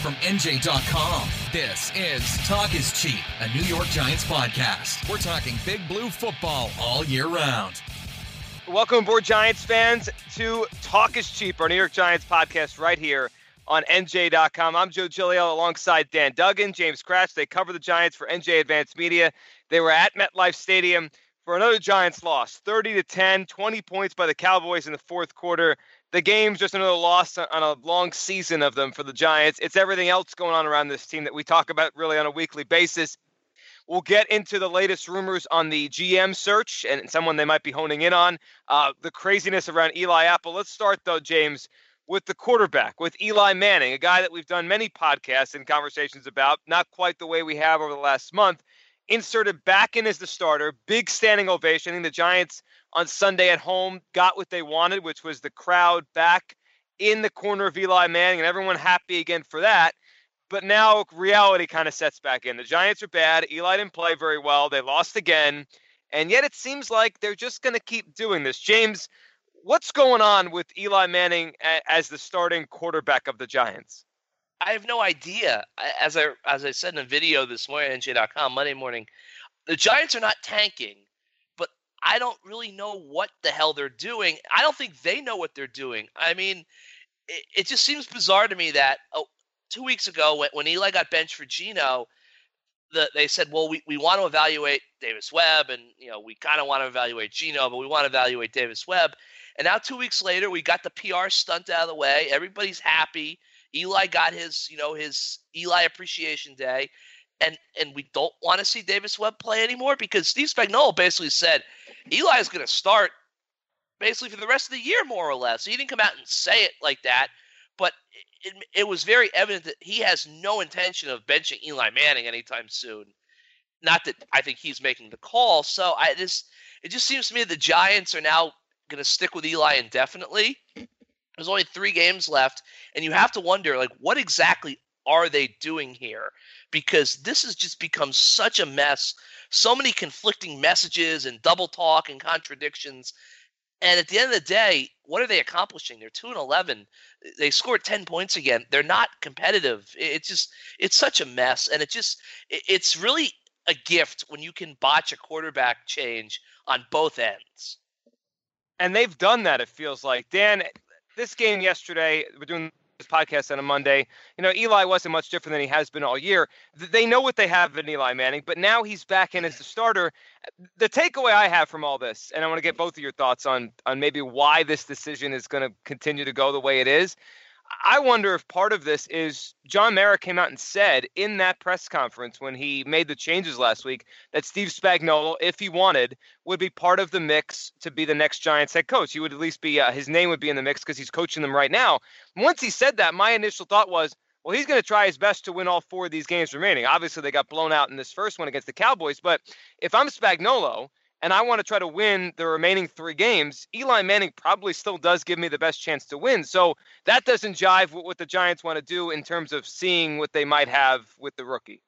from NJ.com. This is Talk is Cheap, a New York Giants podcast. We're talking big blue football all year round. Welcome aboard, Giants fans, to Talk is Cheap, our New York Giants podcast right here on NJ.com. I'm Joe Giglio alongside Dan Duggan, James Kratch. They cover the Giants for NJ Advanced Media. They were at MetLife Stadium for another Giants loss, 30 to 10, 20 points by the Cowboys in the fourth quarter. The game's just another loss on a long season of them for the Giants. It's everything else going on around this team that we talk about really on a weekly basis. We'll get into the latest rumors on the GM search and someone they might be honing in on. Uh, the craziness around Eli Apple. Let's start though, James, with the quarterback, with Eli Manning, a guy that we've done many podcasts and conversations about, not quite the way we have over the last month inserted back in as the starter. Big standing ovation. I think the Giants on Sunday at home got what they wanted, which was the crowd back in the corner of Eli Manning, and everyone happy again for that. But now reality kind of sets back in. The Giants are bad. Eli didn't play very well. They lost again. And yet it seems like they're just going to keep doing this. James, what's going on with Eli Manning as the starting quarterback of the Giants? I have no idea. As I as I said in a video this morning on NJ.com Monday morning, the Giants are not tanking, but I don't really know what the hell they're doing. I don't think they know what they're doing. I mean, it, it just seems bizarre to me that oh, two weeks ago when, when Eli got benched for Geno, the, they said, well, we, we want to evaluate Davis Webb, and you know we kind of want to evaluate Geno, but we want to evaluate Davis Webb. And now two weeks later, we got the PR stunt out of the way. Everybody's happy. Eli got his, you know, his Eli appreciation day, and and we don't want to see Davis Webb play anymore because Steve Spagnuolo basically said Eli is going to start basically for the rest of the year, more or less. He didn't come out and say it like that, but it, it was very evident that he has no intention of benching Eli Manning anytime soon. Not that I think he's making the call. So I just it just seems to me the Giants are now going to stick with Eli indefinitely. There's only three games left, and you have to wonder, like, what exactly are they doing here? Because this has just become such a mess. So many conflicting messages and double talk and contradictions. And at the end of the day, what are they accomplishing? They're two and eleven. They scored ten points again. They're not competitive. It's just it's such a mess, and it just it's really a gift when you can botch a quarterback change on both ends. And they've done that. It feels like Dan this game yesterday, we're doing this podcast on a Monday. You know, Eli wasn't much different than he has been all year. They know what they have in Eli Manning, but now he's back in as the starter. The takeaway I have from all this, and I want to get both of your thoughts on on maybe why this decision is going to continue to go the way it is. I wonder if part of this is John Mara came out and said in that press conference when he made the changes last week that Steve Spagnuolo, if he wanted, would be part of the mix to be the next Giants head coach. He would at least be uh, his name would be in the mix because he's coaching them right now. Once he said that, my initial thought was, well, he's going to try his best to win all four of these games remaining. Obviously, they got blown out in this first one against the Cowboys, but if I'm Spagnuolo and I want to try to win the remaining three games, Eli Manning probably still does give me the best chance to win. So that doesn't jive with what the Giants want to do in terms of seeing what they might have with the rookie.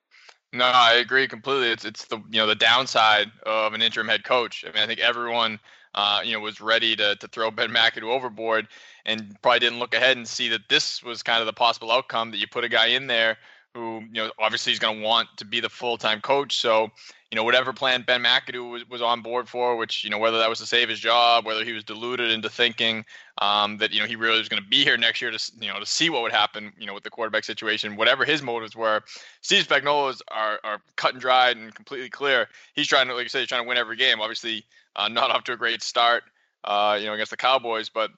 No, I agree completely. It's it's the you know the downside of an interim head coach. I mean, I think everyone uh, you know was ready to to throw Ben McAdoo overboard, and probably didn't look ahead and see that this was kind of the possible outcome that you put a guy in there who you know obviously he's going to want to be the full time coach. So you know, whatever plan Ben McAdoo was, was on board for, which, you know, whether that was to save his job, whether he was deluded into thinking um, that, you know, he really was going to be here next year to, you know, to see what would happen, you know, with the quarterback situation, whatever his motives were, Steve Spagnuolo's are, are cut and dried and completely clear. He's trying to, like you said, he's trying to win every game. Obviously, uh, not off to a great start, uh, you know, against the Cowboys, but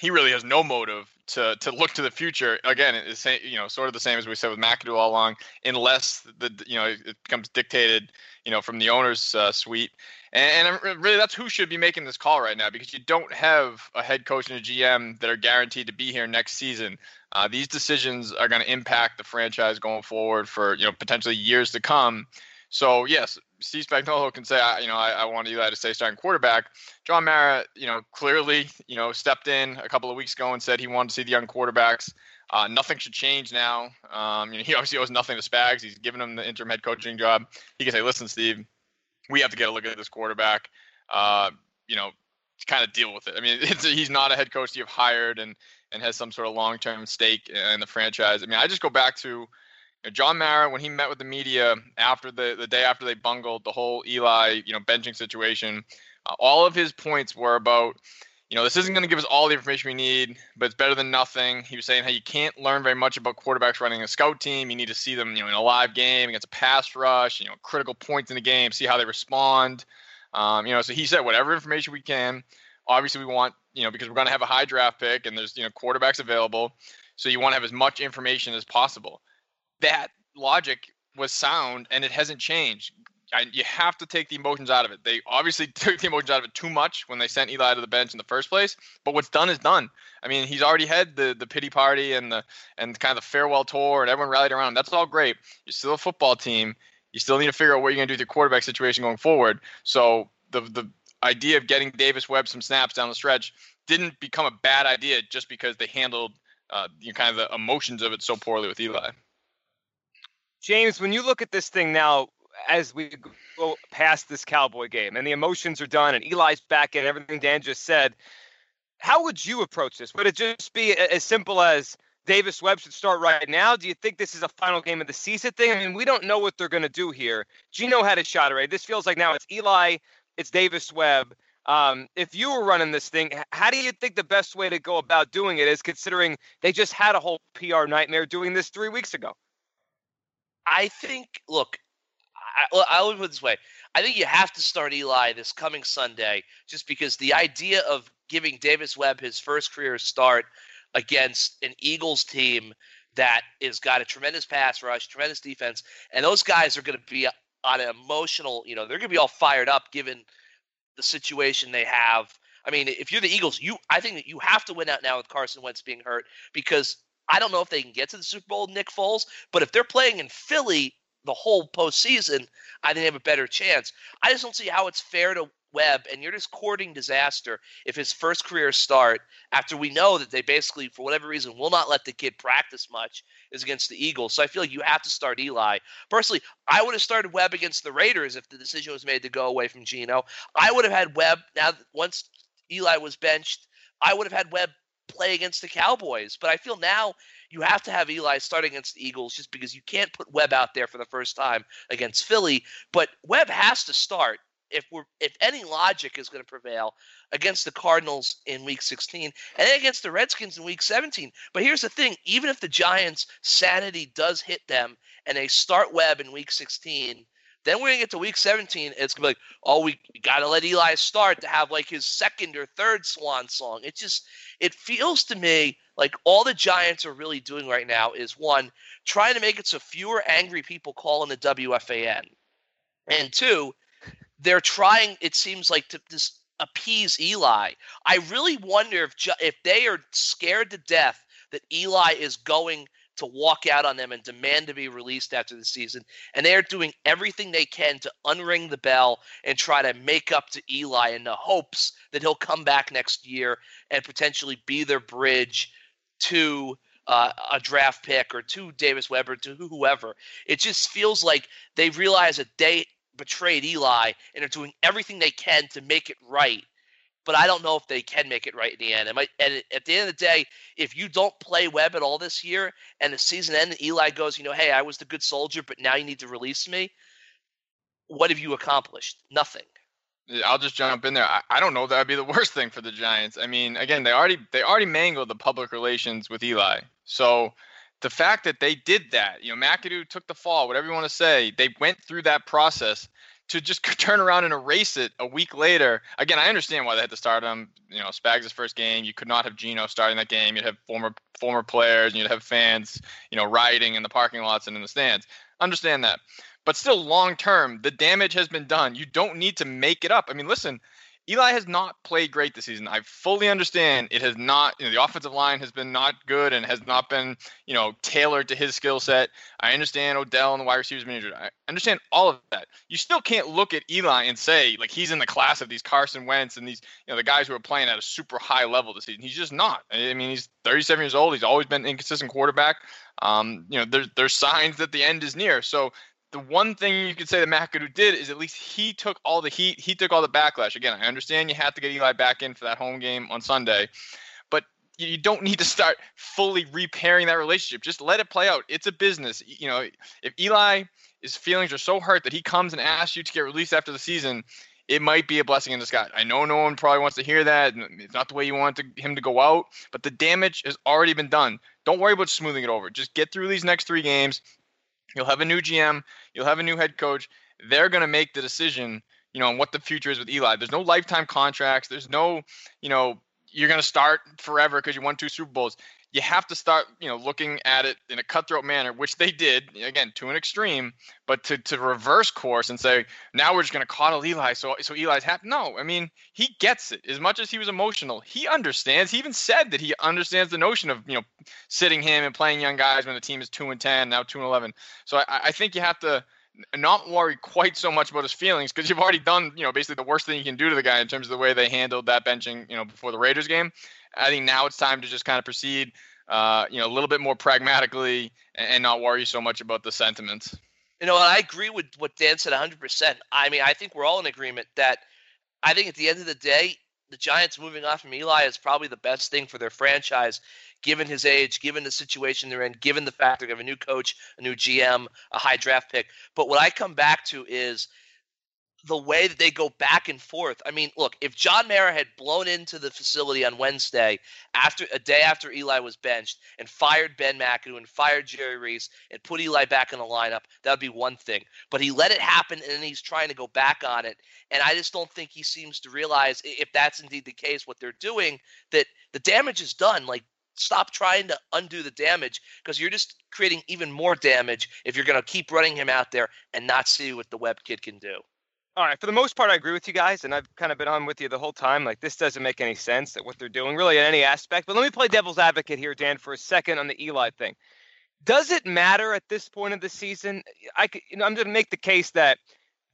he really has no motive to to look to the future. Again, it's you know sort of the same as we said with McAdoo all along, unless the you know it becomes dictated you know from the owner's uh, suite. And, and, really, that's who should be making this call right now because you don't have a head coach and a GM that are guaranteed to be here next season. Uh, these decisions are going to impact the franchise going forward for you know potentially years to come. So yes, Steve Spagnuolo can say, I, you know, I, I want Eli to stay starting quarterback. John Mara, you know, clearly, you know, stepped in a couple of weeks ago and said he wanted to see the young quarterbacks. Uh, nothing should change now. Um, you know, he obviously owes nothing to Spags. He's given him the interim head coaching job. He can say, listen, Steve, we have to get a look at this quarterback. Uh, you know, kind of deal with it. I mean, he's not a head coach you've hired and and has some sort of long-term stake in the franchise. I mean, I just go back to you know, John Mara when he met with the media after the the day after they bungled the whole Eli you know benching situation. Uh, all of his points were about you know, this isn't going to give us all the information we need, but it's better than nothing. He was saying, hey, you can't learn very much about quarterbacks running a scout team. You need to see them, you know, in a live game against a pass rush, you know, critical points in the game, see how they respond. Um, you know, so he said whatever information we can. Obviously, we want, you know, because we're going to have a high draft pick and there's, you know, quarterbacks available. So you want to have as much information as possible. That logic was sound and it hasn't changed. I, you have to take the emotions out of it. They obviously took the emotions out of it too much when they sent Eli to the bench in the first place. But what's done is done. I mean, he's already had the the pity party and the and kind of the farewell tour, and everyone rallied around. That's all great. You're still a football team. You still need to figure out what you're going to do with your quarterback situation going forward. So the the idea of getting Davis Webb some snaps down the stretch didn't become a bad idea just because they handled uh, you know, kind of the emotions of it so poorly with Eli. James, when you look at this thing now, as we go past this Cowboy game and the emotions are done and Eli's back and everything Dan just said, how would you approach this? Would it just be as simple as Davis Webb should start right now? Do you think this is a final game of the season thing? I mean, we don't know what they're going to do here. Geno had a shot already. This feels like now it's Eli, it's Davis Webb. Um, if you were running this thing, how do you think the best way to go about doing it is considering they just had a whole PR nightmare doing this three weeks ago? I think, look, I, I would put this way. I think you have to start Eli this coming Sunday just because the idea of giving Davis Webb his first career start against an Eagles team that has got a tremendous pass rush, tremendous defense, and those guys are going to be on an emotional, you know, they're going to be all fired up given the situation they have. I mean, if you're the Eagles, you I think that you have to win out now with Carson Wentz being hurt because I don't know if they can get to the Super Bowl, Nick Foles, but if they're playing in Philly the whole postseason, I think they have a better chance. I just don't see how it's fair to Webb, and you're just courting disaster if his first career start, after we know that they basically, for whatever reason, will not let the kid practice much, is against the Eagles. So I feel like you have to start Eli. Personally, I would have started Webb against the Raiders if the decision was made to go away from Geno. I would have had Webb, now once Eli was benched, I would have had Webb play against the Cowboys. But I feel now you have to have Eli start against the Eagles just because you can't put Webb out there for the first time against Philly. But Webb has to start if we're if any logic is going to prevail against the Cardinals in week 16 and then against the Redskins in week 17. But here's the thing, even if the Giants sanity does hit them and they start Webb in week 16, then we're gonna get to week 17. it's gonna be like, oh, we, we gotta let Eli start to have like his second or third swan song. It just it feels to me like all the Giants are really doing right now is one, trying to make it so fewer angry people call in the WFAN. And two, they're trying, it seems like, to just appease Eli. I really wonder if if they are scared to death that Eli is going to walk out on them and demand to be released after the season. And they are doing everything they can to unring the bell and try to make up to Eli in the hopes that he'll come back next year and potentially be their bridge to uh, a draft pick or to Davis Webber to whoever. It just feels like they realize that they betrayed Eli and are doing everything they can to make it right but I don't know if they can make it right in the end. And, and at the end of the day, if you don't play Webb at all this year and the season ends, Eli goes, you know, hey, I was the good soldier, but now you need to release me. What have you accomplished? Nothing. I'll just jump in there. I, I don't know that would be the worst thing for the Giants. I mean, again, they already they already mangled the public relations with Eli. So the fact that they did that, you know, McAdoo took the fall, whatever you want to say, they went through that process to just turn around and erase it a week later. Again, I understand why they had to start him. You know, Spags' first game. You could not have Geno starting that game. You'd have former former players, and you'd have fans, you know, rioting in the parking lots and in the stands. Understand that. But still, long term, the damage has been done. You don't need to make it up. I mean, listen, Eli has not played great this season. I fully understand it has not, you know, the offensive line has been not good and has not been, you know, tailored to his skill set. I understand Odell and the wide receivers been injured. I understand all of that. You still can't look at Eli and say, like, he's in the class of these Carson Wentz and these, you know, the guys who are playing at a super high level this season. He's just not. I mean, he's 37 years old. He's always been an inconsistent quarterback. Um, you know, there's there's signs that the end is near. So the one thing you could say that McAdoo did is at least he took all the heat, he took all the backlash. Again, I understand you have to get Eli back in for that home game on Sunday, but you don't need to start fully repairing that relationship. Just let it play out. It's a business. You know, if Eli his feelings are so hurt that he comes and asks you to get released after the season, it might be a blessing in disguise. I know no one probably wants to hear that. It's not the way you want to, him to go out, but the damage has already been done. Don't worry about smoothing it over. Just get through these next three games. You'll have a new GM. You'll have a new head coach. They're going to make the decision, you know, on what the future is with Eli. There's no lifetime contracts. There's no, you know, you're going to start forever because you won two Super Bowls you have to start, you know, looking at it in a cutthroat manner, which they did, again, to an extreme, but to, to reverse course and say, now we're just going to coddle Eli. So, so Eli's happy. No, I mean, he gets it as much as he was emotional. He understands. He even said that he understands the notion of, you know, sitting him and playing young guys when the team is two and 10, now two and 11. So I, I think you have to not worry quite so much about his feelings because you've already done, you know, basically the worst thing you can do to the guy in terms of the way they handled that benching, you know, before the Raiders game. I think now it's time to just kind of proceed, uh, you know, a little bit more pragmatically and, and not worry so much about the sentiments. You know, I agree with what Dan said 100%. I mean, I think we're all in agreement that I think at the end of the day, the Giants moving off from Eli is probably the best thing for their franchise, given his age, given the situation they're in, given the fact they have a new coach, a new GM, a high draft pick. But what I come back to is – the way that they go back and forth. I mean, look, if John Mara had blown into the facility on Wednesday after a day after Eli was benched and fired Ben McAdoo and fired Jerry Reese and put Eli back in the lineup, that would be one thing. But he let it happen and then he's trying to go back on it. And I just don't think he seems to realize if that's indeed the case, what they're doing, that the damage is done. Like stop trying to undo the damage because you're just creating even more damage if you're going to keep running him out there and not see what the Webb kid can do. All right, for the most part, I agree with you guys, and I've kind of been on with you the whole time. Like, this doesn't make any sense that what they're doing, really, in any aspect. But let me play devil's advocate here, Dan, for a second on the Eli thing. Does it matter at this point of the season? I, could, you know, I'm going to make the case that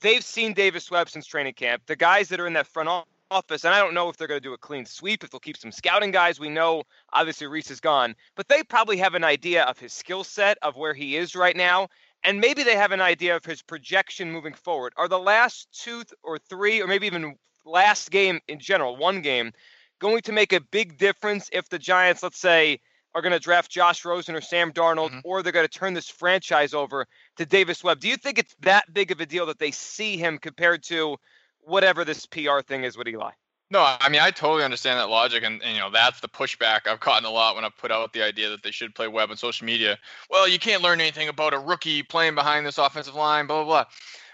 they've seen Davis Webb since training camp. The guys that are in that front office, and I don't know if they're going to do a clean sweep, if they'll keep some scouting guys. We know, obviously, Reese is gone, but they probably have an idea of his skill set, of where he is right now, and maybe they have an idea of his projection moving forward. Are the last two or three, or maybe even last game in general, one game, going to make a big difference if the Giants, let's say, are going to draft Josh Rosen or Sam Darnold, mm-hmm. or they're going to turn this franchise over to Davis Webb? Do you think it's that big of a deal that they see him compared to whatever this PR thing is with Eli? No, I mean I totally understand that logic, and, and, you know that's the pushback I've gotten a lot when I've put out the idea that they should play Webb and social media. Well, you can't learn anything about a rookie playing behind this offensive line, blah blah blah.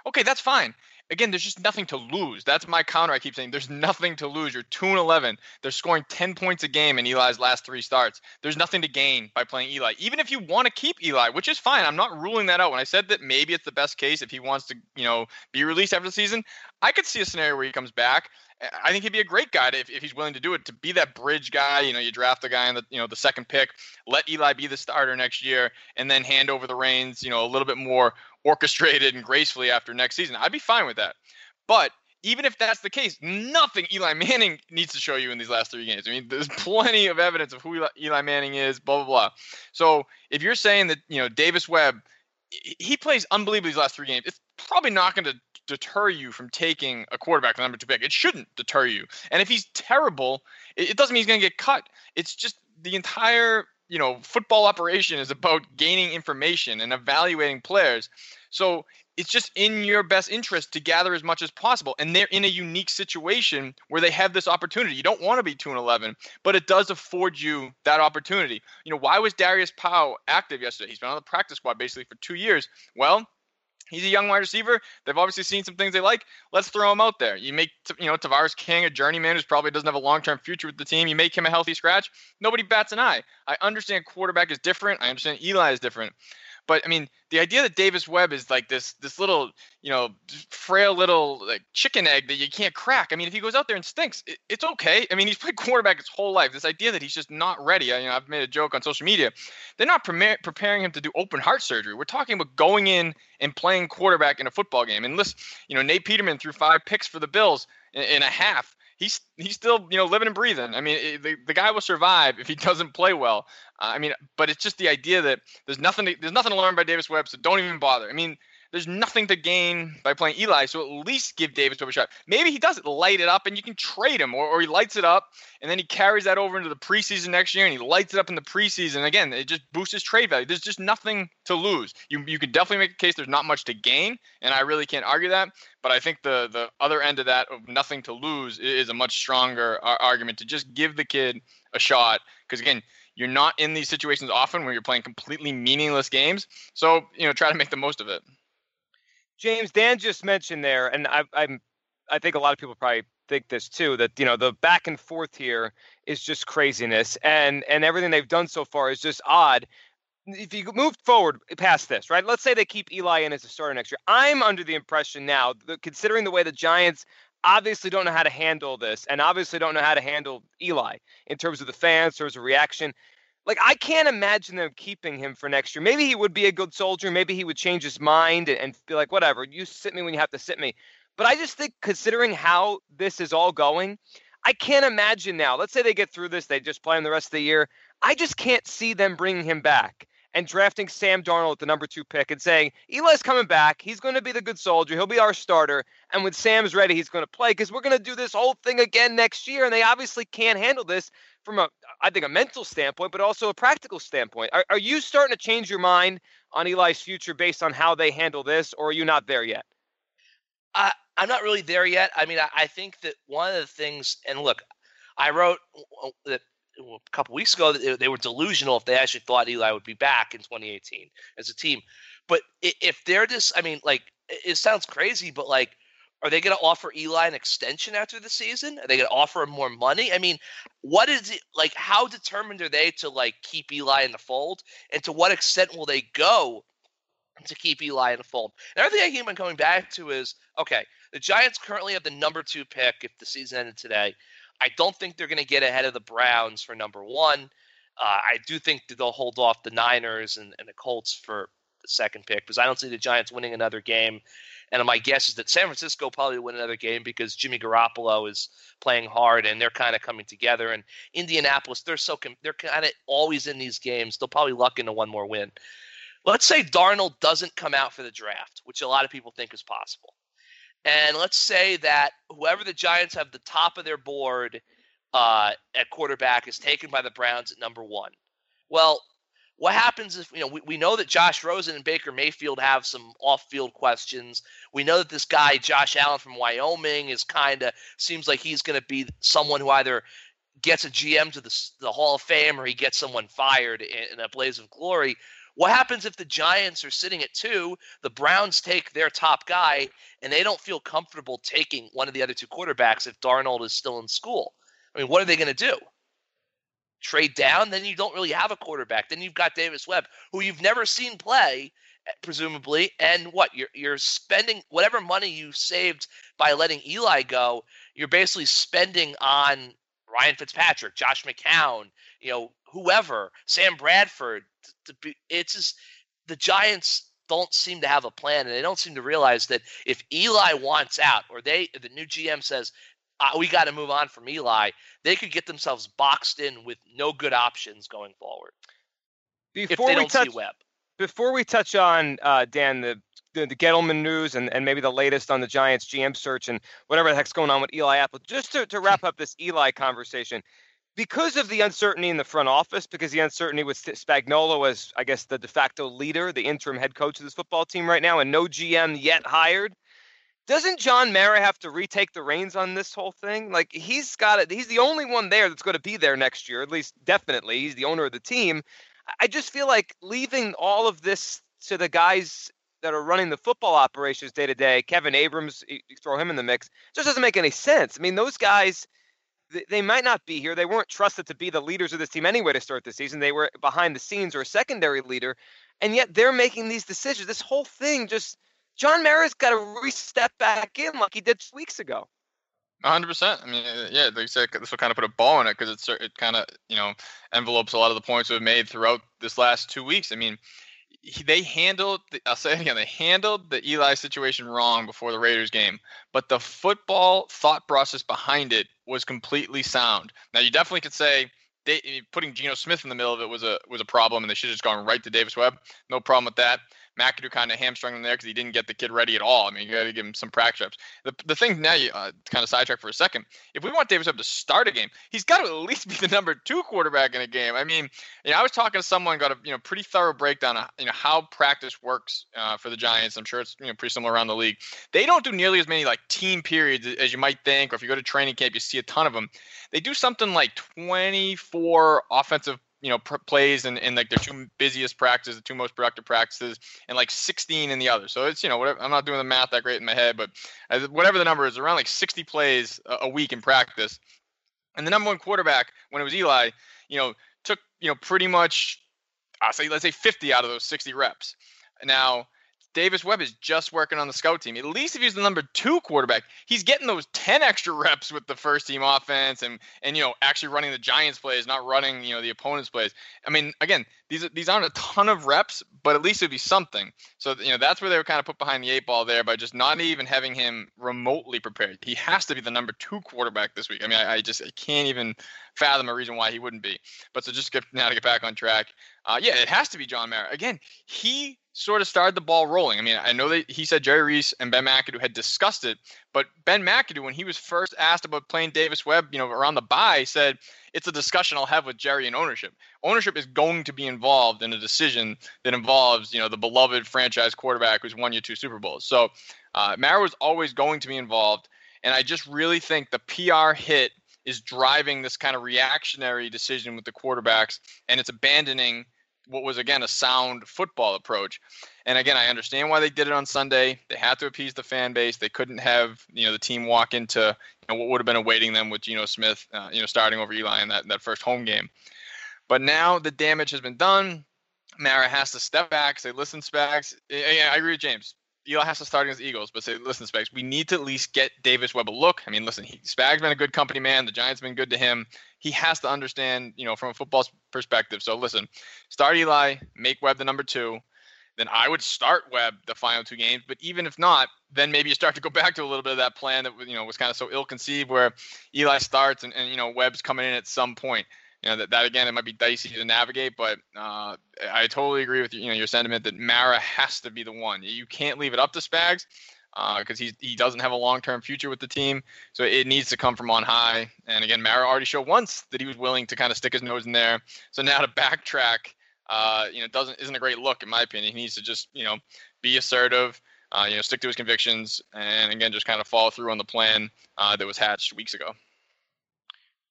Okay, that's fine. Again, there's just nothing to lose. That's my counter. I keep saying there's nothing to lose. You're two and eleven. They're scoring ten points a game in Eli's last three starts. There's nothing to gain by playing Eli. Even if you want to keep Eli, which is fine. I'm not ruling that out. When I said that maybe it's the best case if he wants to, you know, be released after the season, I could see a scenario where he comes back I think he'd be a great guy to, if, if he's willing to do it to be that bridge guy. You know, you draft the guy in the you know the second pick, let Eli be the starter next year, and then hand over the reins. You know, a little bit more orchestrated and gracefully after next season. I'd be fine with that. But even if that's the case, nothing Eli Manning needs to show you in these last three games. I mean, there's plenty of evidence of who Eli Manning is. Blah blah blah. So if you're saying that you know Davis Webb, he plays unbelievably these last three games, it's probably not going to deter you from taking a quarterback number two pick. It shouldn't deter you. And if he's terrible, it, doesn't mean he's going to get cut. It's just the entire you know football operation is about gaining information and evaluating players. So it's just in your best interest to gather as much as possible. And they're in a unique situation where they have this opportunity. You don't want to be 2 and 11, but it does afford you that opportunity. You know, why was Darius Powell active yesterday? He's been on the practice squad basically for two years. Well, He's a young wide receiver. They've obviously seen some things they like. Let's throw him out there. You make, you know, Tavarres King a journeyman who probably doesn't have a long-term future with the team. You make him a healthy scratch. Nobody bats an eye. I understand quarterback is different. I understand Eli is different. But I mean, the idea that Davis Webb is like this this little, you know, frail little like chicken egg that you can't crack. I mean, if he goes out there and stinks, it, it's okay. I mean, he's played quarterback his whole life. This idea that he's just not ready. I, you know, I've made a joke on social media. They're not pre- preparing him to do open heart surgery. We're talking about going in and playing quarterback in a football game. And listen, you know, Nate Peterman threw five picks for the Bills in, in a half he's he's still you know living and breathing. I mean, it, the the guy will survive if he doesn't play well. Uh, I mean, but it's just the idea that there's nothing to, there's nothing to learn by Davis Webb, so don't even bother. I mean, there's nothing to gain by playing Eli. So at least give Davis a shot. Maybe he does it, light it up, and you can trade him, or, or he lights it up, and then he carries that over into the preseason next year, and he lights it up in the preseason. Again, it just boosts his trade value. There's just nothing to lose. You you could definitely make a case there's not much to gain, and I really can't argue that. But I think the the other end of that of nothing to lose is a much stronger argument to just give the kid a shot. Because again, you're not in these situations often where you're playing completely meaningless games. So you know, try to make the most of it. James, Dan just mentioned there, and I, I'm, I think a lot of people probably think this too that you know the back and forth here is just craziness, and and everything they've done so far is just odd. If you move forward past this, right? Let's say they keep Eli in as a starter next year. I'm under the impression now, considering the way the Giants obviously don't know how to handle this, and obviously don't know how to handle Eli in terms of the fans, in terms of reaction like I can't imagine them keeping him for next year. Maybe he would be a good soldier. Maybe he would change his mind and, and be like, whatever, you sit me when you have to sit me. But I just think considering how this is all going, I can't imagine now. Let's say they get through this, they just play him the rest of the year. I just can't see them bringing him back and drafting Sam Darnold at the number two pick and saying Eli's coming back. He's going to be the good soldier. He'll be our starter. And when Sam's ready, he's going to play because we're going to do this whole thing again next year. And they obviously can't handle this from a, I think, a mental standpoint, but also a practical standpoint. Are, are you starting to change your mind on Eli's future based on how they handle this, or are you not there yet? I, I'm not really there yet. I mean, I, I think that one of the things, and look, I wrote uh, uh, that a couple weeks ago that they were delusional if they actually thought Eli would be back in 2018 as a team. But if they're just, I mean, like, it sounds crazy, but like, are they going to offer Eli an extension after the season? Are they going to offer him more money? I mean, what is it like? How determined are they to like keep Eli in the fold, and to what extent will they go to keep Eli in the fold? And everything I keep on coming back to is okay. The Giants currently have the number two pick if the season ended today. I don't think they're going to get ahead of the Browns for number one. Uh, I do think they'll hold off the Niners and, and the Colts for the second pick because I don't see the Giants winning another game. And my guess is that San Francisco probably win another game because Jimmy Garoppolo is playing hard and they're kind of coming together. And Indianapolis, they're so they're kind of always in these games. They'll probably luck into one more win. Let's say Darnold doesn't come out for the draft, which a lot of people think is possible. And let's say that whoever the Giants have the top of their board uh, at quarterback is taken by the Browns at number one. Well, what happens if you know we, we know that Josh Rosen and Baker Mayfield have some off-field questions. We know that this guy Josh Allen from Wyoming is kind of seems like he's going to be someone who either gets a GM to the, the Hall of Fame or he gets someone fired in, in a blaze of glory. What happens if the Giants are sitting at two, the Browns take their top guy, and they don't feel comfortable taking one of the other two quarterbacks if Darnold is still in school? I mean, what are they going to do? Trade down? Then you don't really have a quarterback. Then you've got Davis Webb, who you've never seen play, eh, presumably. And what you're you're spending whatever money you saved by letting Eli go, you're basically spending on Ryan Fitzpatrick, Josh McCown, you know, whoever, Sam Bradford. To, to be, it's just the Giants don't seem to have a plan, and they don't seem to realize that if Eli wants out, or they the new GM says uh, we got to move on from Eli, they could get themselves boxed in with no good options going forward. Before we touch, Before we touch on uh, Dan the, the, the Gettleman news and, and maybe the latest on the Giants GM search and whatever the heck's going on with Eli Apple, just to, to wrap up this Eli conversation, because of the uncertainty in the front office, because the uncertainty with Spagnuolo as, I guess, the de facto leader, the interim head coach of this football team right now, and no GM yet hired, doesn't John Mara have to retake the reins on this whole thing? Like he's got it. He's the only one there that's going to be there next year, at least definitely. He's the owner of the team. I just feel like leaving all of this to the guys that are running the football operations day to day, Kevin Abrams, you throw him in the mix, just doesn't make any sense. I mean, those guys they might not be here. They weren't trusted to be the leaders of this team anyway to start the season. They were behind the scenes or a secondary leader, and yet they're making these decisions. This whole thing just John Mara's got to re-step back in like he did weeks ago. 100. percent I mean, uh, yeah, like you said, this will kind of put a ball in it because it's it kind of you know envelopes a lot of the points we've made throughout this last two weeks. I mean, they handled the, I'll say it again, they handled the Eli situation wrong before the Raiders game, but the football thought process behind it was completely sound. Now you definitely could say they, putting Geno Smith in the middle of it was a was a problem, and they should have just gone right to Davis Webb. No problem with that. McAdoo kind of hamstrung him there because he didn't get the kid ready at all. I mean, you got to give him some practice reps. The, the thing now, you uh, kind of sidetrack for a second. If we want Davis Webb to start a game, he's got to at least be the number two quarterback in a game. I mean, you know, I was talking to someone, got a you know pretty thorough breakdown of you know how practice works uh, for the Giants. I'm sure it's you know pretty similar around the league. They don't do nearly as many like team periods as you might think, or if you go to training camp, you see a ton of them. They do something like 24 offensive you know pr- plays and in, in like their two busiest practices, the two most productive practices, and like 16 in the other. So it's you know whatever. I'm not doing the math that great in my head, but uh, whatever the number is, around like 60 plays a, a week in practice. And the number one quarterback when it was Eli, you know, took you know pretty much, I say let's say 50 out of those 60 reps. Now Davis Webb is just working on the scout team. At least if he's the number two quarterback, he's getting those 10 extra reps with the first team offense and and you know actually running the Giants plays, not running you know the opponent's plays. I mean, again, these these aren't a ton of reps, but at least it'd be something. So you know that's where they were kind of put behind the eight ball there by just not even having him remotely prepared. He has to be the number two quarterback this week. I mean, I, I just I can't even fathom a reason why he wouldn't be. But so just get now to get back on track. Uh, yeah, it has to be John Mara. Again, he sort of started the ball rolling. I mean, I know that he said Jerry Reese and Ben McAdoo had discussed it, but Ben McAdoo, when he was first asked about playing Davis Webb, you know, around the bye, said it's a discussion I'll have with Jerry and ownership. Ownership is going to be involved in a decision that involves, you know, the beloved franchise quarterback who's won you two Super Bowls. So uh, Mara was always going to be involved, and I just really think the PR hit is driving this kind of reactionary decision with the quarterbacks, and it's abandoning what was again a sound football approach. And again, I understand why they did it on Sunday. They had to appease the fan base. They couldn't have you know the team walk into you know, what would have been awaiting them with Geno Smith, uh, you know, starting over Eli in that that first home game. But now the damage has been done. Mara has to step back, say, "Listen, Spags." I, I agree with James. Eli has to start against Eagles, but say, listen, Spags, we need to at least get Davis Webb a look. I mean, listen, he, Spags been a good company man. The Giants been good to him. He has to understand, you know, from a football perspective. So listen, start Eli, make Webb the number two. Then I would start Webb the final two games. But even if not, then maybe you start to go back to a little bit of that plan that you know was kind of so ill-conceived, where Eli starts and, and you know Webb's coming in at some point you know that, that again it might be dicey to navigate but uh, i totally agree with you, you know your sentiment that mara has to be the one you can't leave it up to spags because uh, he he doesn't have a long-term future with the team so it needs to come from on high and again mara already showed once that he was willing to kind of stick his nose in there so now to backtrack uh, you know doesn't isn't a great look in my opinion he needs to just you know be assertive uh, you know stick to his convictions and again just kind of follow through on the plan uh, that was hatched weeks ago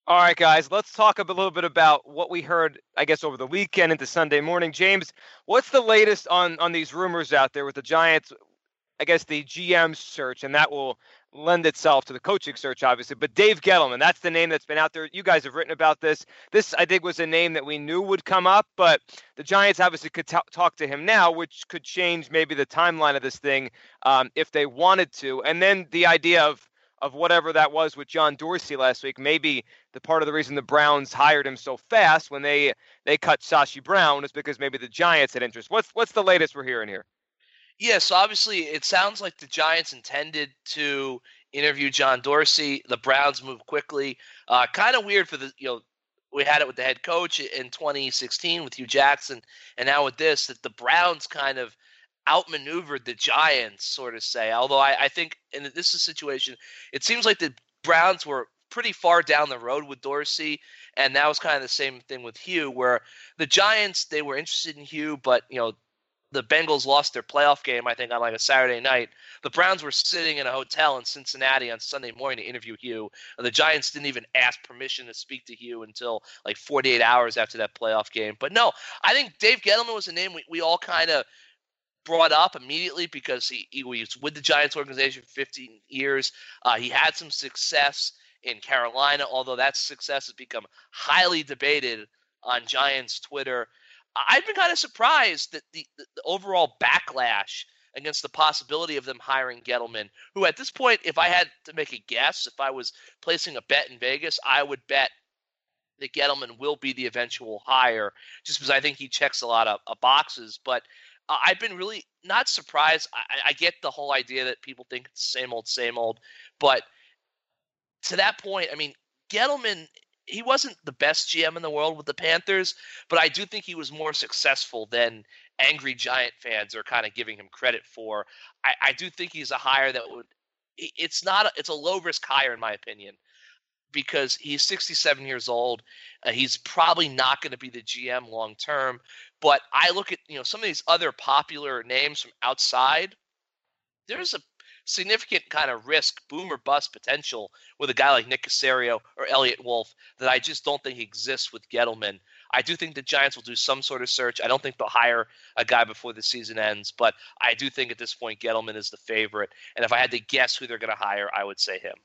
all right, guys, let's talk a little bit about what we heard, I guess, over the weekend into Sunday morning. James, what's the latest on on these rumors out there with the Giants? I guess the GM search, and that will lend itself to the coaching search, obviously. But Dave Gettleman, that's the name that's been out there. You guys have written about this. This, I think, was a name that we knew would come up, but the Giants obviously could t- talk to him now, which could change maybe the timeline of this thing um, if they wanted to. And then the idea of of whatever that was with John Dorsey last week. Maybe the part of the reason the Browns hired him so fast when they they cut Sashi Brown is because maybe the Giants had interest. What's what's the latest we're hearing here? Yeah, so obviously it sounds like the Giants intended to interview John Dorsey. The Browns moved quickly. Uh, kind of weird for the you know we had it with the head coach in 2016 with Hue Jackson, and now with this that the Browns kind of outmaneuvered the Giants, sort of say. Although I, I think in this is situation, it seems like the Browns were pretty far down the road with Dorsey, and that was kind of the same thing with Hue, where the Giants they were interested in Hue, but you know the Bengals lost their playoff game, I think, on like a Saturday night. The Browns were sitting in a hotel in Cincinnati on Sunday morning to interview Hue, And the Giants didn't even ask permission to speak to Hue until like 48 hours after that playoff game. But no, I think Dave Gettleman was a name we, we all kind of brought up immediately because he, he was with the Giants organization for 15 years. Uh, he had some success in Carolina, although that success has become highly debated on Giants Twitter. I've been kind of surprised that the, the, overall backlash against the possibility of them hiring Gettleman, who at this point, if I had to make a guess, if I was placing a bet in Vegas, I would bet that Gettleman will be the eventual hire, just because I think he checks a lot of, of boxes. But uh, I've been really not surprised. I, I, get the whole idea that people think it's the same old, same old, but to that point, I mean, Gettleman, he wasn't the best GM in the world with the Panthers, but I do think he was more successful than angry Giant fans are kind of giving him credit for. I, I do think he's a hire that would. It's not. A, it's a low risk hire in my opinion, because he's 67 years old. Uh, he's probably not going to be the GM long term. But I look at you know some of these other popular names from outside. There's a significant kind of risk, boom or bust potential with a guy like Nick Caserio or Eliot Wolf that I just don't think exists with Gettleman. I do think the Giants will do some sort of search. I don't think they'll hire a guy before the season ends, but I do think at this point Gettleman is the favorite. And if I had to guess who they're going to hire, I would say him.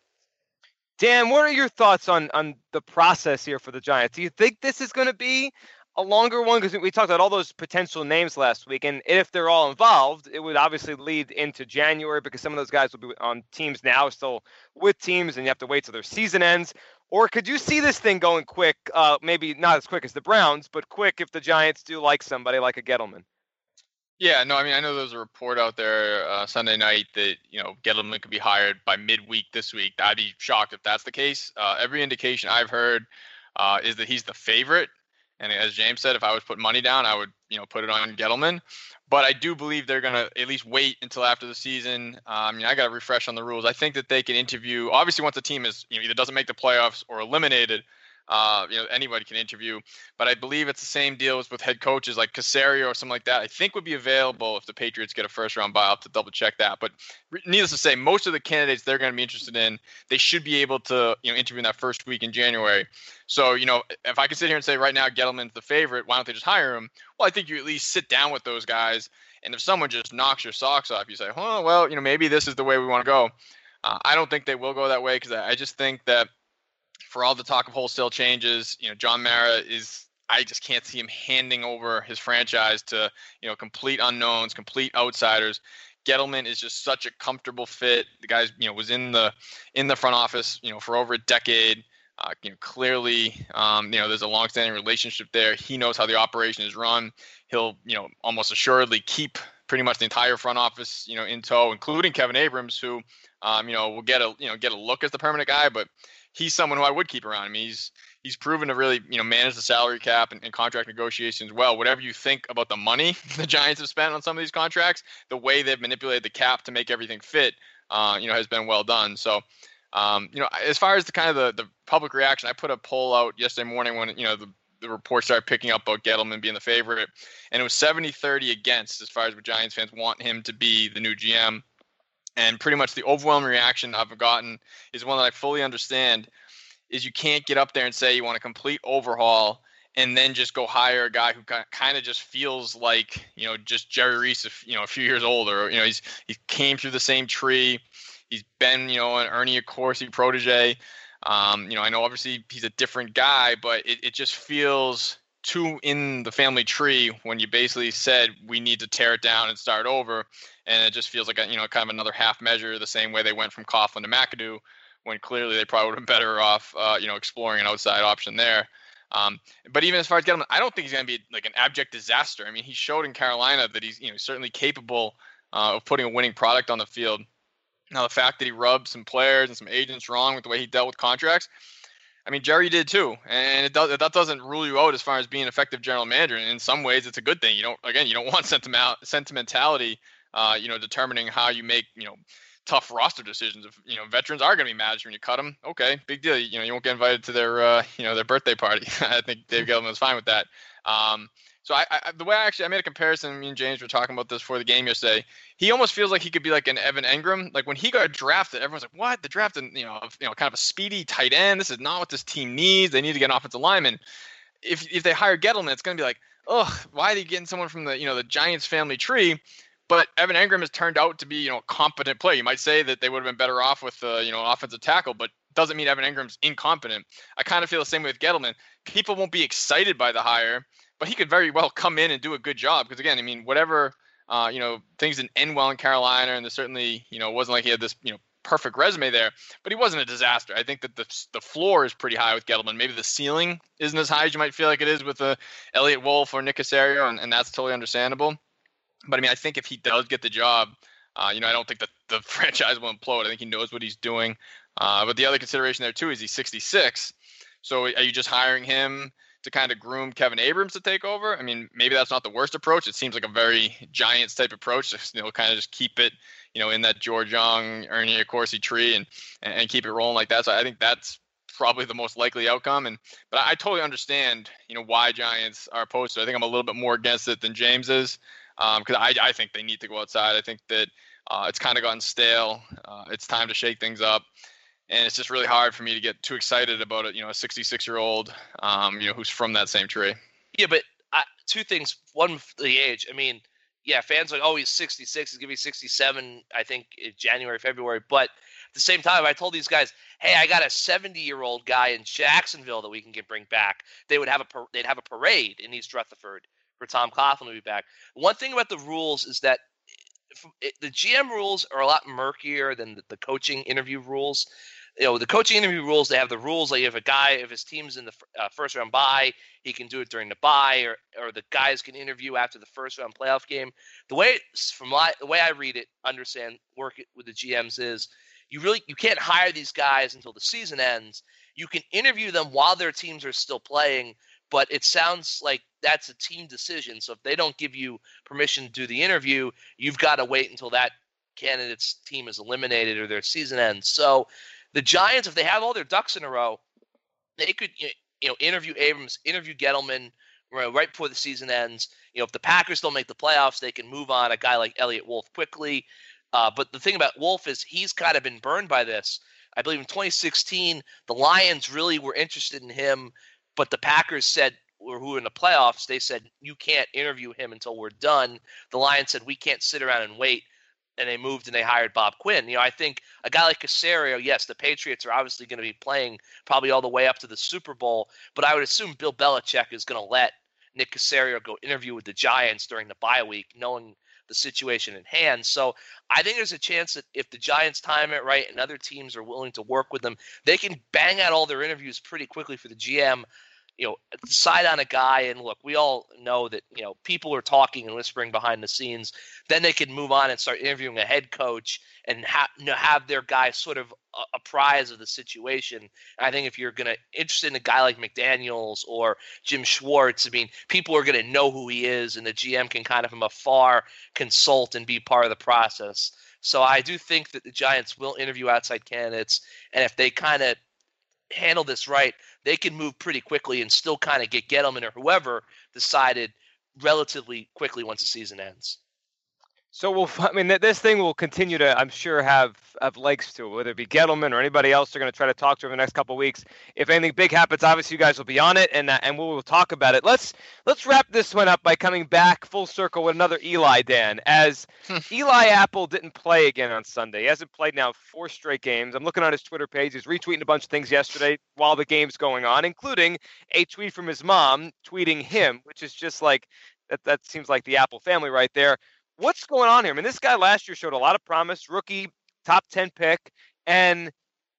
Dan, what are your thoughts on on the process here for the Giants? Do you think this is going to be a longer one because we talked about all those potential names last week, and if they're all involved, it would obviously lead into January because some of those guys will be on teams now, still with teams, and you have to wait till their season ends. Or could you see this thing going quick? Uh, maybe not as quick as the Browns, but quick if the Giants do like somebody like a Gettleman. Yeah, no, I mean, I know there's a report out there uh, Sunday night that you know Gettleman could be hired by midweek this week. I'd be shocked if that's the case. Uh, every indication I've heard uh, is that he's the favorite and as James said, if I was put money down, I would, you know, put it on Gettleman. But I do believe they're going to at least wait until after the season. Uh, I mean, I got to refresh on the rules. I think that they can interview. Obviously, once a team is, you know, either doesn't make the playoffs or eliminated, uh, you know, anybody can interview, but I believe it's the same deal as with head coaches like Caserio or something like that. I think would be available if the Patriots get a first round buy. I'll to double check that. But needless to say, most of the candidates they're going to be interested in, they should be able to, you know, interview in that first week in January. So, you know, if I can sit here and say right now Gettleman's the favorite, why don't they just hire him? Well, I think you at least sit down with those guys. And if someone just knocks your socks off, you say, oh, well, you know, maybe this is the way we want to go. Uh, I don't think they will go that way because I just think that for all the talk of wholesale changes, you know, John Mara is I just can't see him handing over his franchise to, you know, complete unknowns, complete outsiders. Gettleman is just such a comfortable fit. The guy's, you know, was in the in the front office, you know, for over a decade. Uh, you know, clearly, um, you know, there's a long-standing relationship there. He knows how the operation is run. He'll, you know, almost assuredly keep pretty much the entire front office, you know, in tow, including Kevin Abrams, who, um, you know, will get a, you know, get a look as the permanent guy, but he's someone who I would keep around. I mean, he's he's proven to really you know manage the salary cap and, and, contract negotiations well. Whatever you think about the money the Giants have spent on some of these contracts, the way they've manipulated the cap to make everything fit, uh, you know, has been well done. So. Um, you know, as far as the kind of the, the public reaction, I put a poll out yesterday morning when you know the the reports started picking up about Gettleman being the favorite, and it was 70-30 against as far as what Giants fans want him to be the new GM and pretty much the overwhelming reaction I've gotten is one that I fully understand is you can't get up there and say you want a complete overhaul and then just go hire a guy who kind of just feels like you know just Jerry Reese, you know, a few years older. You know, he's he came through the same tree. He's been you know an Ernie Accorsi protege. Um, you know, I know obviously he's a different guy, but it, it just feels too in the family tree when you basically said we need to tear it down and start over and it just feels like a, you know kind of another half measure, the same way they went from Coughlin to McAdoo, when clearly they probably would have been better off, uh, you know, exploring an outside option there. Um, but even as far as Gettleman, I don't think he's going to be like an abject disaster. I mean, he showed in Carolina that he's you know certainly capable uh, of putting a winning product on the field. Now the fact that he rubbed some players and some agents wrong with the way he dealt with contracts, I mean Jerry did too, and it does that doesn't rule you out as far as being an effective general manager. And in some ways, it's a good thing. You don't again, you don't want sentiment sentimentality uh, you know, determining how you make, you know, tough roster decisions. If you know veterans are going to be mad when you cut them, okay, big deal. You know, you won't get invited to their, uh, you know, their birthday party. I think Dave Gettleman was fine with that. Um, so I, I, the way I actually I made a comparison. Me and James were talking about this for the game yesterday. He almost feels like he could be like an Evan Engram. Like when he got drafted, everyone's like, "What? The draft? And you know, you know, kind of a speedy tight end. This is not what this team needs. They need to get an offensive lineman." If if they hire Gettleman, it's going to be like, "Ugh, why are they getting someone from the you know the Giants family tree?" But Evan Engram has turned out to be, you know, a competent player. You might say that they would have been better off with, uh, you know, offensive tackle, but doesn't mean Evan Engram's incompetent. I kind of feel the same way with Gettleman. People won't be excited by the hire, but he could very well come in and do a good job. Because again, I mean, whatever, uh, you know, things didn't end well in Carolina, and there certainly, you know, it wasn't like he had this, you know, perfect resume there, but he wasn't a disaster. I think that the the floor is pretty high with Gettleman. Maybe the ceiling isn't as high as you might feel like it is with uh, Eliot Wolf or Nick Caserio, and, and that's totally understandable. But I mean, I think if he does get the job, uh, you know, I don't think that the franchise will implode. I think he knows what he's doing. Uh, but the other consideration there too is he's 66. So are you just hiring him to kind of groom Kevin Abrams to take over. I mean, maybe that's not the worst approach. It seems like a very Giants type approach. Just, you know, kind of just keep it, you know, in that George Young, Ernie Accorsi tree and and keep it rolling like that. So I think that's probably the most likely outcome. And but I, totally understand, you know, why Giants are opposed to. It. I think I'm a little bit more against it than James is, because um, I I think they need to go outside. I think that uh, it's kind of gotten stale. Uh, it's time to shake things up and it's just really hard for me to get too excited about it. You know, a 66 year old, um, you know, who's from that same tree. Yeah, but uh, two things. One, the age. I mean, yeah, fans like, oh, he's 66. He's gonna be 67. I think in January, February. But at the same time, I told these guys, hey, I got a 70 year old guy in Jacksonville that we can get bring back. They would have a they'd have a parade in East Rutherford for Tom Coughlin to be back. One thing about the rules is that the GM rules are a lot murkier than the, the coaching interview rules. You know the coaching interview rules they have the rules like if a guy if his team's in the uh, first round bye he can do it during the bye or, or the guys can interview after the first round playoff game. The way from my, the way i read it understand work it with the gms is you really you can't hire these guys until the season ends. You can interview them while their teams are still playing but it sounds like that's a team decision so if they don't give you permission to do the interview you've got to wait until that candidate's team is eliminated or their season ends so the Giants, if they have all their ducks in a row, they could you know interview Abrams, interview Gettleman right before the season ends. You know, if the Packers don't make the playoffs, they can move on a guy like Eliot Wolf quickly. Uh, but the thing about Wolf is he's kind of been burned by this. I believe in 2016, the Lions really were interested in him, but the Packers said, or who were in the playoffs, they said, you can't interview him until we're done. The Lions said, we can't sit around and wait and they moved and they hired Bob Quinn. You know, I think a guy like Caserio, yes, the Patriots are obviously going to be playing probably all the way up to the Super Bowl, but I would assume Bill Belichick is going to let Nick Caserio go interview with the Giants during the bye week, knowing the situation in hand. So I think there's a chance that if the Giants time it right and other teams are willing to work with them, they can bang out all their interviews pretty quickly for the GM you know, decide on a guy. And look, we all know that, you know, people are talking and whispering behind the scenes. Then they can move on and start interviewing a head coach and ha- you know, have their guy sort of uh, apprised of the situation. And I think if you're going to interested in a guy like McDaniels or Jim Schwartz, I mean, people are going to know who he is, and the GM can kind of from afar consult and be part of the process. So I do think that the Giants will interview outside candidates, and if they kind of handle this right, they can move pretty quickly and still kind of get Gettleman or whoever decided relatively quickly once the season ends. So we'll, I mean, this thing will continue to, I'm sure, have have legs to it. Whether it be Gettleman or anybody else, they're going to try to talk to over the next couple weeks. If anything big happens, obviously you guys will be on it, and uh, and we will talk about it. Let's let's wrap this one up by coming back full circle with another Eli Dan. As Eli Apple didn't play again on Sunday, he hasn't played now four straight games. I'm looking on his Twitter page. He's retweeting a bunch of things yesterday while the game's going on, including a tweet from his mom tweeting him, which is just like that. That seems like the Apple family right there what's going on here? I mean, this guy last year showed a lot of promise, rookie, top 10 pick. And,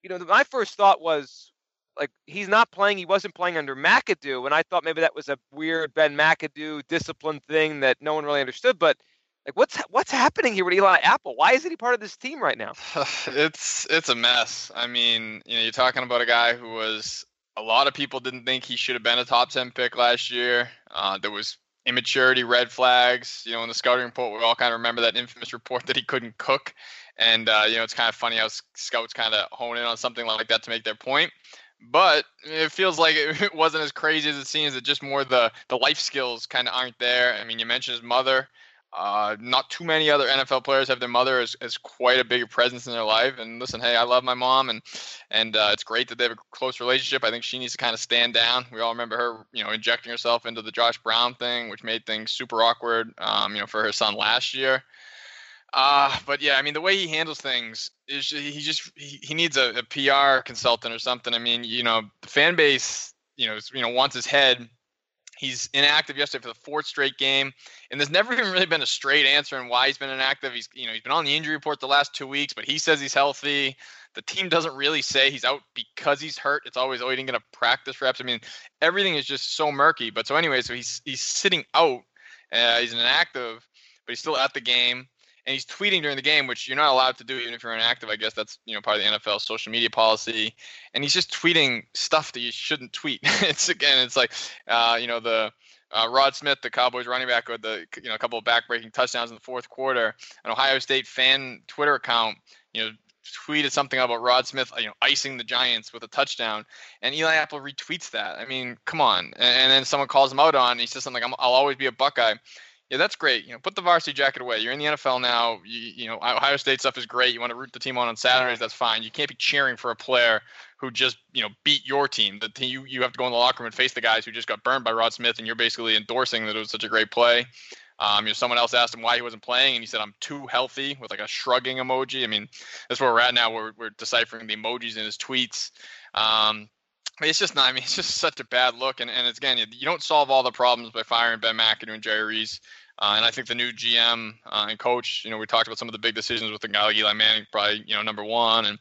you know, my first thought was, like, he's not playing. He wasn't playing under McAdoo. And I thought maybe that was a weird Ben McAdoo discipline thing that no one really understood. But, like, what's what's happening here with Eli Apple? Why isn't he part of this team right now? It's it's a mess. I mean, you know, you're talking about a guy who was a lot of people didn't think he should have been a top 10 pick last year. Uh, there was immaturity, red flags. You know, in the scouting report, we all kind of remember that infamous report that he couldn't cook. And uh, you know, it's kind of funny how scouts kind of hone in on something like that to make their point. But it feels like it wasn't as crazy as it seems. It just more the the life skills kind of aren't there. I mean, you mentioned his mother. Uh, not too many other NFL players have their mother as, as quite a big presence in their life. And listen, hey, I love my mom, and and uh, it's great that they have a close relationship. I think she needs to kind of stand down. We all remember her, you know, injecting herself into the Josh Brown thing, which made things super awkward, um, you know, for her son last year. Uh, but yeah, I mean, the way he handles things is he just he, he needs a, a PR consultant or something. I mean, you know, the fan base, you know, you know, wants his head He's inactive yesterday for the fourth straight game, and there's never even really been a straight answer on why he's been inactive. He's you know he's been on the injury report the last two weeks, but he says he's healthy. The team doesn't really say he's out because he's hurt. It's always oh he didn't get a practice reps. I mean everything is just so murky. But so anyway, so he's he's sitting out. Uh, he's inactive, but he's still at the game. And he's tweeting during the game, which you're not allowed to do even if you're inactive. I guess that's you know part of the NFL social media policy. And he's just tweeting stuff that you shouldn't tweet. it's again, it's like uh, you know the uh, Rod Smith, the Cowboys running back, with the you know a couple of backbreaking touchdowns in the fourth quarter. An Ohio State fan Twitter account, you know, tweeted something about Rod Smith, you know, icing the Giants with a touchdown, and Eli Apple retweets that. I mean, come on. And, and then someone calls him out on. He says something like, "I'll always be a Buckeye." Yeah, that's great. You know, put the varsity jacket away. You're in the NFL now. You, you know, Ohio State stuff is great. You want to root the team on on Saturdays, that's fine. You can't be cheering for a player who just, you know, beat your team. The team, you you have to go in the locker room and face the guys who just got burned by Rod Smith, and you're basically endorsing that it was such a great play. Um, you know, someone else asked him why he wasn't playing, and he said, "I'm too healthy," with like a shrugging emoji. I mean, that's where we're at now. We're we're deciphering the emojis in his tweets. Um, it's just not. I mean, it's just such a bad look, and and it's, again, you don't solve all the problems by firing Ben McAdoo and Jerry Reese. Uh, and I think the new GM uh, and coach, you know, we talked about some of the big decisions with the guy like Eli Manning, probably, you know, number one, and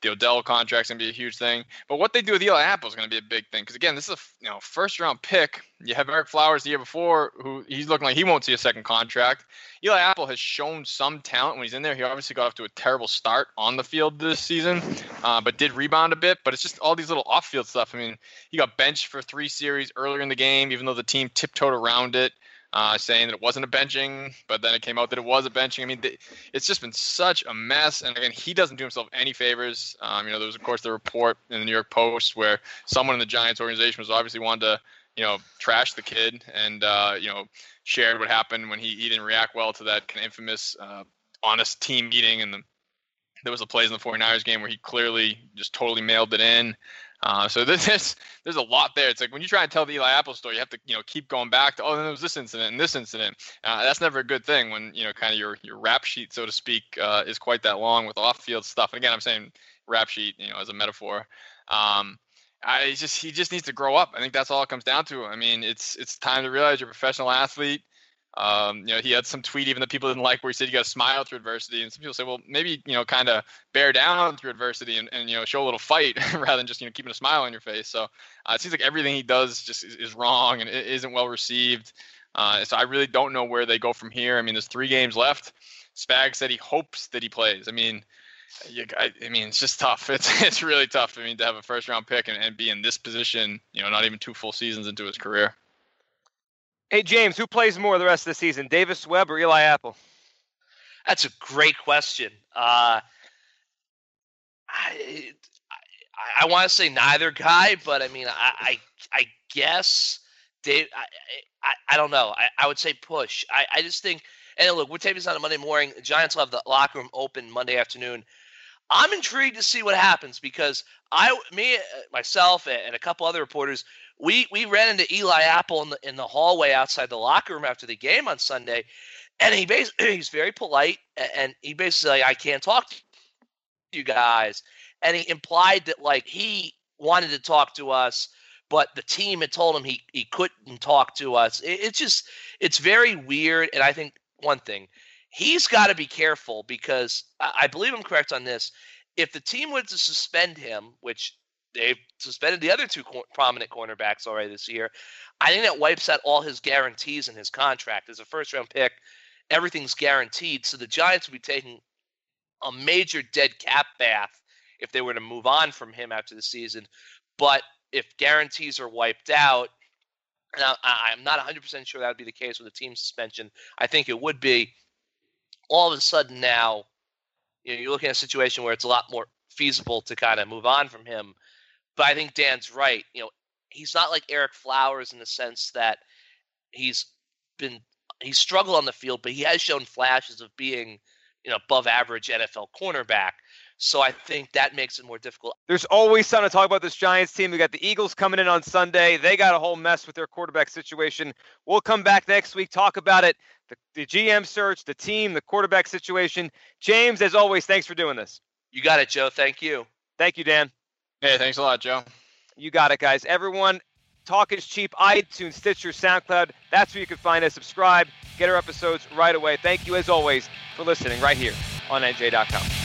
the Odell contract's gonna be a huge thing. But what they do with Eli Apple is gonna be a big thing because again, this is a you know first round pick. You have Ereck Flowers the year before, who he's looking like he won't see a second contract. Eli Apple has shown some talent when he's in there. He obviously got off to a terrible start on the field this season, uh, but did rebound a bit. But it's just all these little off-field stuff. I mean, he got benched for three series earlier in the game, even though the team tiptoed around it uh, saying that it wasn't a benching, but then it came out that it was a benching. I mean, it's just been such a mess. And again, he doesn't do himself any favors. Um, you know, there was of course the report in the New York Post where someone in the Giants organization was obviously wanted to, you know, trash the kid and uh, you know shared what happened when he, he didn't react well to that kind of infamous uh, honest team meeting and the there was a plays in the 49ers game where he clearly just totally mailed it in. Uh, so there's there's a lot there. It's like when you try and tell the Eli Apple story, you have to you know keep going back to oh there was this incident and this incident. Uh, that's never a good thing when you know kind of your your rap sheet so to speak uh, is quite that long with off-field stuff. And again, I'm saying rap sheet you know as a metaphor. Um, I just he just needs to grow up. I think that's all it comes down to. I mean, it's it's time to realize you're a professional athlete. Um, you know, he had some tweet even that people didn't like where he said you got to smile through adversity, and some people say, well, maybe you know, kind of bear down through adversity and, and you know, show a little fight rather than just you know keeping a smile on your face. So uh, it seems like everything he does just is, is wrong and it isn't well received. Uh, so I really don't know where they go from here. I mean, there's three games left. Spag said he hopes that he plays. I mean, you, I, I, mean, it's just tough. It's it's really tough. I mean, to have a first round pick and, and be in this position, you know, not even two full seasons into his career. Hey, James, who plays more the rest of the season, Davis Webb or Eli Apple? That's a great question. Uh, I, I, I want to say neither guy, but I mean, I, I, I guess Dave. I, I, I don't know. I, I would say push. I, I just think. And look, we're taping this on a Monday morning. The Giants will have the locker room open Monday afternoon. I'm intrigued to see what happens because I, me, myself, and a couple other reporters, we we ran into Eli Apple in the in the hallway outside the locker room after the game on Sunday, and he he's very polite, and he basically like, I can't talk to you guys, and he implied that like he wanted to talk to us, but the team had told him he he couldn't talk to us. It, it's just it's very weird, and I think one thing he's got to be careful because I believe I'm correct on this. If the team were to suspend him, which they've suspended the other two co- prominent cornerbacks already this year, I think that wipes out all his guarantees in his contract. As a first round pick, everything's guaranteed. So the Giants would be taking a major dead cap bath if they were to move on from him after the season. But if guarantees are wiped out, now I'm not 100% sure that would be the case with a team suspension. I think it would be all of a sudden now, you know, you're looking at a situation where it's a lot more feasible to kind of move on from him. But I think Dan's right. You know, he's not like Ereck Flowers in the sense that he's been he's struggled on the field, but he has shown flashes of being, you know, above average NFL cornerback. So I think that makes it more difficult. There's always time to talk about this Giants team. We got the Eagles coming in on Sunday. They got a whole mess with their quarterback situation. We'll come back next week, talk about it, the, the GM search, the team, the quarterback situation. James, as always, thanks for doing this. You got it, Joe. Thank you. Thank you, Dan. Hey, thanks a lot, Joe. You got it, guys. Everyone, Talk is cheap. iTunes, Stitcher, SoundCloud. That's where you can find us. Subscribe. Get our episodes right away. Thank you, as always, for listening right here on NJ.com.